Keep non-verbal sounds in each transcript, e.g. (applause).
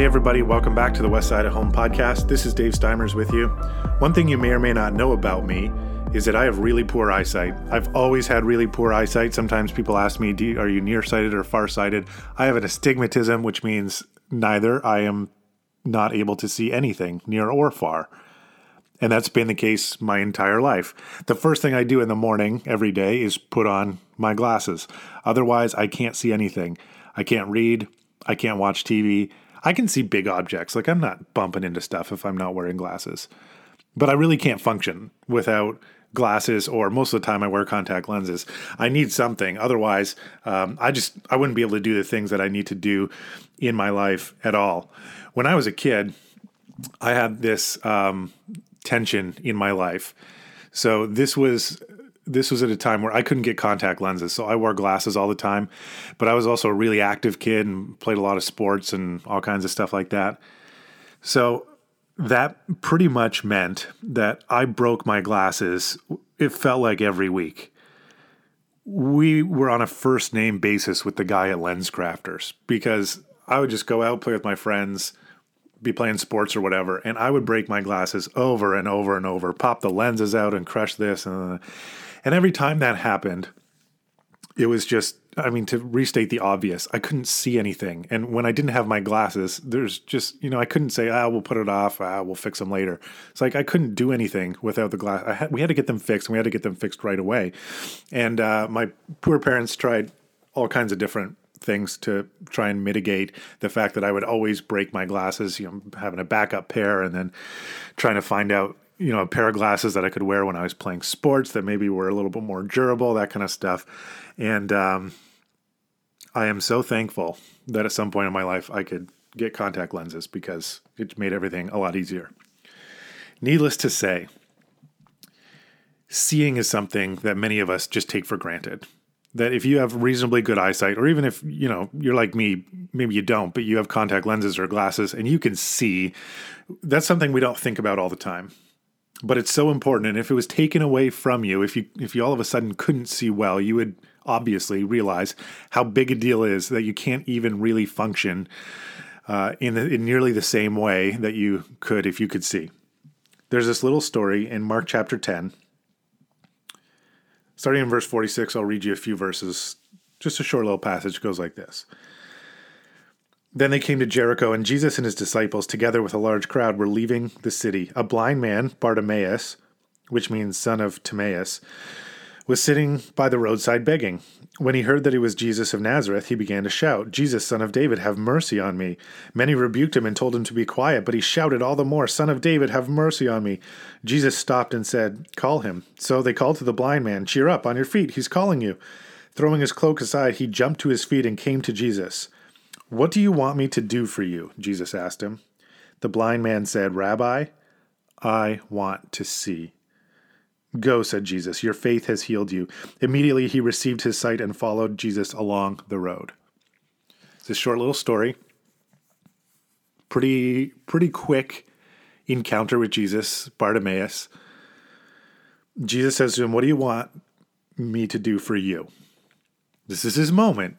Hey, everybody, welcome back to the West Side at Home podcast. This is Dave Steimers with you. One thing you may or may not know about me is that I have really poor eyesight. I've always had really poor eyesight. Sometimes people ask me, you, Are you nearsighted or farsighted? I have an astigmatism, which means neither. I am not able to see anything near or far. And that's been the case my entire life. The first thing I do in the morning every day is put on my glasses. Otherwise, I can't see anything. I can't read. I can't watch TV. I can see big objects. Like I'm not bumping into stuff if I'm not wearing glasses. But I really can't function without glasses or most of the time I wear contact lenses. I need something. Otherwise, um, I just I wouldn't be able to do the things that I need to do in my life at all. When I was a kid, I had this um, tension in my life. So this was this was at a time where I couldn't get contact lenses, so I wore glasses all the time. But I was also a really active kid and played a lot of sports and all kinds of stuff like that. So that pretty much meant that I broke my glasses. It felt like every week. We were on a first name basis with the guy at LensCrafters because I would just go out, play with my friends, be playing sports or whatever, and I would break my glasses over and over and over, pop the lenses out and crush this and and every time that happened, it was just I mean to restate the obvious, I couldn't see anything. And when I didn't have my glasses, there's just, you know, I couldn't say, "Ah, we'll put it off. Ah, we'll fix them later." It's like I couldn't do anything without the glass. Had, we had to get them fixed, and we had to get them fixed right away. And uh, my poor parents tried all kinds of different things to try and mitigate the fact that I would always break my glasses, you know, having a backup pair and then trying to find out, you know, a pair of glasses that I could wear when I was playing sports that maybe were a little bit more durable, that kind of stuff. And um, I am so thankful that at some point in my life I could get contact lenses because it made everything a lot easier. Needless to say, seeing is something that many of us just take for granted that if you have reasonably good eyesight or even if you know you're like me maybe you don't but you have contact lenses or glasses and you can see that's something we don't think about all the time but it's so important and if it was taken away from you if you if you all of a sudden couldn't see well you would obviously realize how big a deal is that you can't even really function uh, in, the, in nearly the same way that you could if you could see there's this little story in mark chapter 10 Starting in verse 46, I'll read you a few verses. Just a short little passage goes like this. Then they came to Jericho, and Jesus and his disciples, together with a large crowd, were leaving the city. A blind man, Bartimaeus, which means son of Timaeus, was sitting by the roadside begging. When he heard that it was Jesus of Nazareth, he began to shout, Jesus, son of David, have mercy on me. Many rebuked him and told him to be quiet, but he shouted all the more, Son of David, have mercy on me. Jesus stopped and said, Call him. So they called to the blind man, Cheer up, on your feet, he's calling you. Throwing his cloak aside, he jumped to his feet and came to Jesus. What do you want me to do for you? Jesus asked him. The blind man said, Rabbi, I want to see. Go, said Jesus, your faith has healed you. Immediately he received his sight and followed Jesus along the road. It's a short little story. Pretty pretty quick encounter with Jesus, Bartimaeus. Jesus says to him, What do you want me to do for you? This is his moment.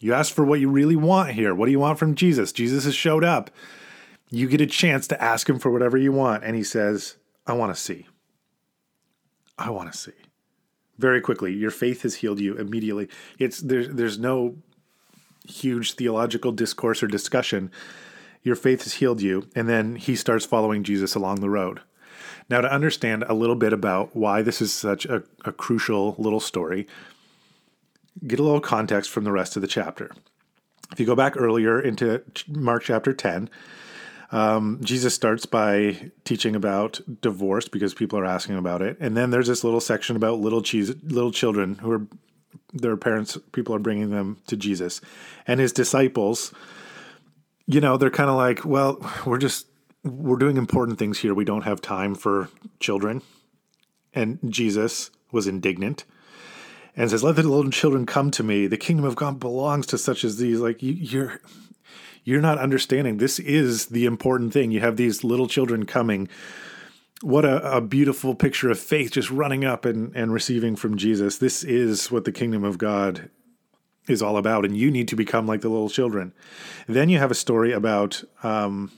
You ask for what you really want here. What do you want from Jesus? Jesus has showed up. You get a chance to ask him for whatever you want. And he says, I want to see. I want to see. Very quickly, your faith has healed you immediately. It's there's there's no huge theological discourse or discussion. Your faith has healed you, and then he starts following Jesus along the road. Now, to understand a little bit about why this is such a, a crucial little story, get a little context from the rest of the chapter. If you go back earlier into Mark chapter 10, um, Jesus starts by teaching about divorce because people are asking about it, and then there's this little section about little cheese, little children who are their parents. People are bringing them to Jesus, and his disciples. You know, they're kind of like, well, we're just we're doing important things here. We don't have time for children, and Jesus was indignant and says, "Let the little children come to me. The kingdom of God belongs to such as these." Like you, you're you're not understanding. This is the important thing. You have these little children coming. What a, a, beautiful picture of faith just running up and, and receiving from Jesus. This is what the kingdom of God is all about, and you need to become like the little children. Then you have a story about um,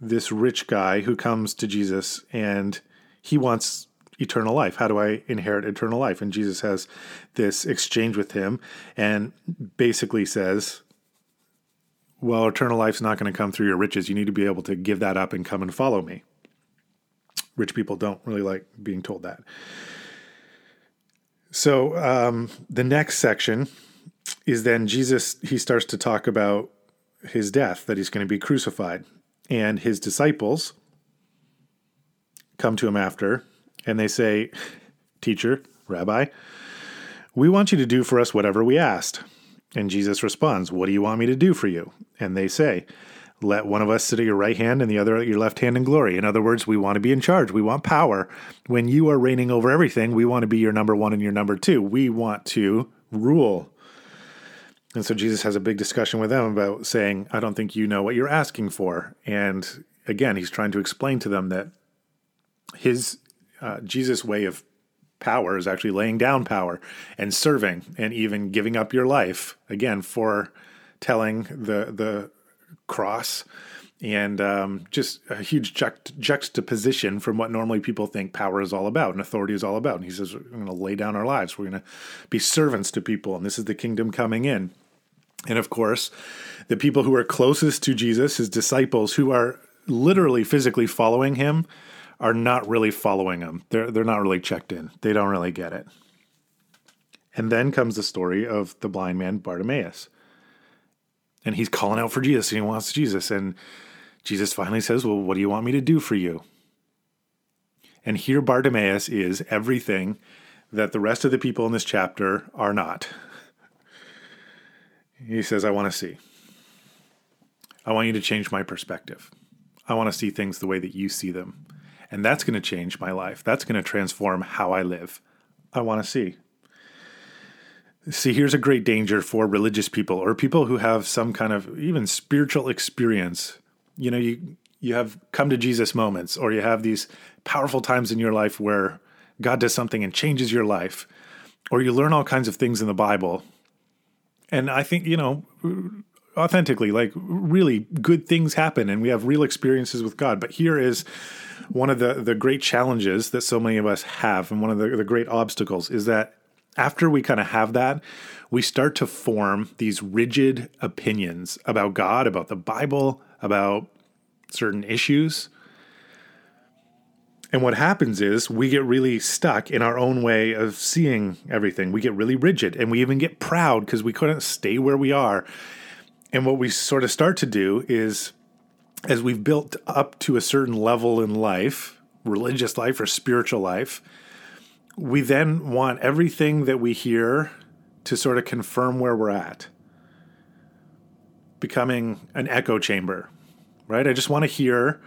this rich guy who comes to Jesus and he wants eternal life. How do I inherit eternal life? And Jesus has this exchange with him and basically says, Well, eternal life's not going to come through your riches. You need to be able to give that up and come and follow me. Rich people don't really like being told that. So um, the next section is then Jesus, he starts to talk about his death, that he's going to be crucified. And his disciples come to him after and they say, Teacher, Rabbi, we want you to do for us whatever we asked. And Jesus responds, What do you want me to do for you? And they say, Let one of us sit at your right hand and the other at your left hand in glory. In other words, we want to be in charge. We want power. When you are reigning over everything, we want to be your number one and your number two. We want to rule. And so Jesus has a big discussion with them about saying, I don't think you know what you're asking for. And again, he's trying to explain to them that his uh, Jesus' way of power is actually laying down power and serving and even giving up your life again for telling the the cross and um, just a huge juxt- juxtaposition from what normally people think power is all about and authority is all about. And he says, We're going to lay down our lives. We're going to be servants to people. And this is the kingdom coming in. And of course, the people who are closest to Jesus, his disciples, who are literally physically following him, are not really following him. They're, they're not really checked in. They don't really get it. And then comes the story of the blind man Bartimaeus. And he's calling out for Jesus and he wants Jesus. And Jesus finally says, Well, what do you want me to do for you? And here Bartimaeus is everything that the rest of the people in this chapter are not. He says, I want to see. I want you to change my perspective. I want to see things the way that you see them. And that's going to change my life. That's going to transform how I live. I want to see. See, here's a great danger for religious people or people who have some kind of even spiritual experience. You know, you you have come to Jesus moments or you have these powerful times in your life where God does something and changes your life or you learn all kinds of things in the Bible. And I think, you know, authentically, like really good things happen and we have real experiences with God. But here is one of the, the great challenges that so many of us have, and one of the, the great obstacles is that after we kind of have that, we start to form these rigid opinions about God, about the Bible, about certain issues. And what happens is we get really stuck in our own way of seeing everything. We get really rigid and we even get proud because we couldn't stay where we are. And what we sort of start to do is as we've built up to a certain level in life, religious life or spiritual life, we then want everything that we hear to sort of confirm where we're at, becoming an echo chamber, right? I just want to hear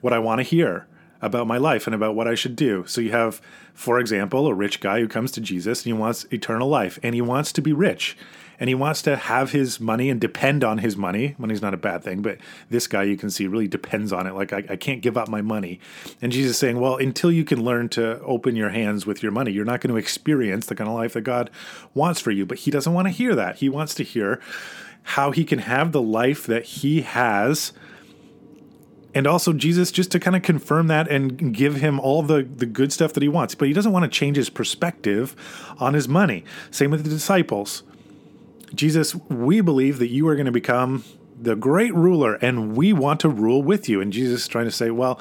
what I want to hear about my life and about what I should do. So you have, for example, a rich guy who comes to Jesus and he wants eternal life and he wants to be rich and he wants to have his money and depend on his money. Money's not a bad thing, but this guy you can see really depends on it. Like, I, I can't give up my money. And Jesus is saying, well, until you can learn to open your hands with your money, you're not going to experience the kind of life that God wants for you. But he doesn't want to hear that. He wants to hear how he can have the life that he has and also Jesus just to kind of confirm that and give him all the, the good stuff that he wants. But he doesn't want to change his perspective on his money. Same with the disciples. Jesus, we believe that you are going to become the great ruler and we want to rule with you. And Jesus is trying to say, well,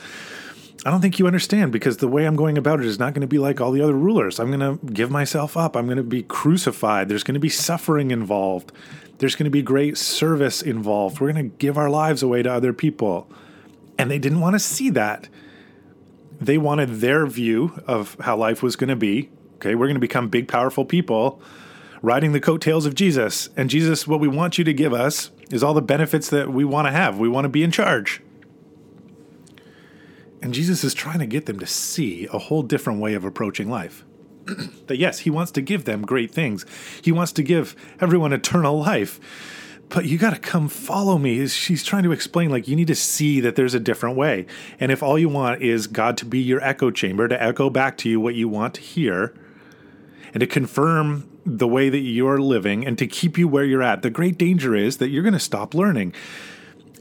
I don't think you understand because the way I'm going about it is not going to be like all the other rulers. I'm going to give myself up. I'm going to be crucified. There's going to be suffering involved. There's going to be great service involved. We're going to give our lives away to other people. And they didn't want to see that. They wanted their view of how life was going to be. Okay, we're going to become big, powerful people riding the coattails of Jesus. And Jesus, what we want you to give us is all the benefits that we want to have. We want to be in charge. And Jesus is trying to get them to see a whole different way of approaching life. (clears throat) that yes, he wants to give them great things. He wants to give everyone eternal life. But you got to come follow me. She's trying to explain, like, you need to see that there's a different way. And if all you want is God to be your echo chamber, to echo back to you what you want to hear, and to confirm the way that you're living and to keep you where you're at. The great danger is that you're going to stop learning.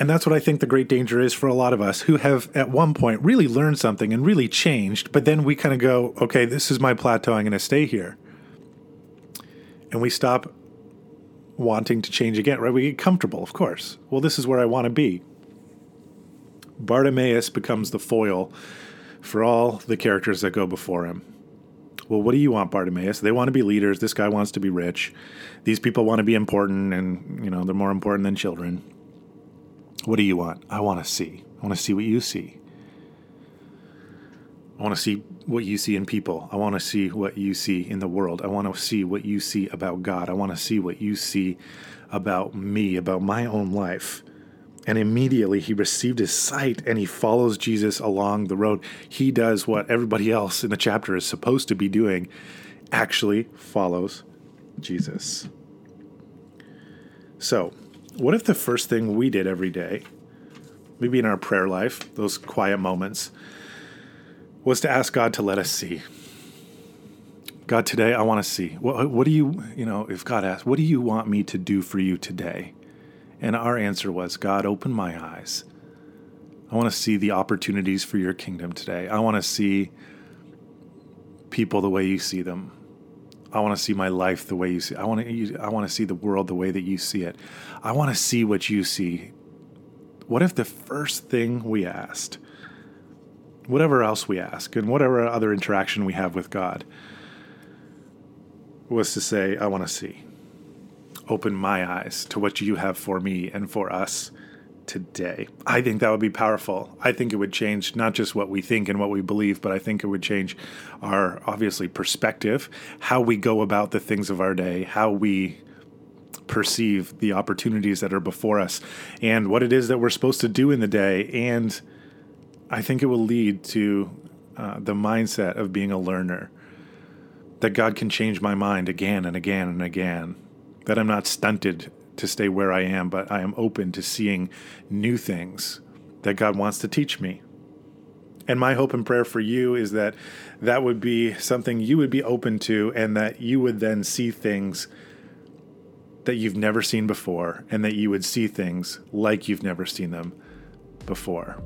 And that's what I think the great danger is for a lot of us who have at one point really learned something and really changed, but then we kind of go, okay, this is my plateau, I'm going to stay here. And we stop wanting to change again, right? We get comfortable, of course. Well, this is where I want to be. Bartimaeus becomes the foil for all the characters that go before him. Well, what do you want, Bartimaeus? They want to be leaders. This guy wants to be rich. These people want to be important, and, you know, they're more important than children. What do you want? I want to see. I want to see what you see. I want to see what you see in people. I want to see what you see in the world. I want to see what you see about God. I want to see what you see about me, about my own life. And immediately he received his sight and he follows Jesus along the road. He does what everybody else in the chapter is supposed to be doing, actually follows Jesus. So, what if the first thing we did every day, maybe in our prayer life, those quiet moments, was to ask God to let us see? God, today I want to see. What, what do you, you know, if God asks, what do you want me to do for you today? And our answer was, God, open my eyes. I want to see the opportunities for your kingdom today. I want to see people the way you see them. I want to see my life the way you see. I want to I want to see the world the way that you see it. I want to see what you see. What if the first thing we asked, whatever else we ask, and whatever other interaction we have with God, was to say, I want to see. Open my eyes to what you have for me and for us today. I think that would be powerful. I think it would change not just what we think and what we believe, but I think it would change our obviously perspective, how we go about the things of our day, how we perceive the opportunities that are before us, and what it is that we're supposed to do in the day. And I think it will lead to uh, the mindset of being a learner. That God can change my mind again and again and again. That I'm not stunted to stay where I am, but I am open to seeing new things that God wants to teach me. And my hope and prayer for you is that that would be something you would be open to, and that you would then see things that you've never seen before, and that you would see things like you've never seen them before.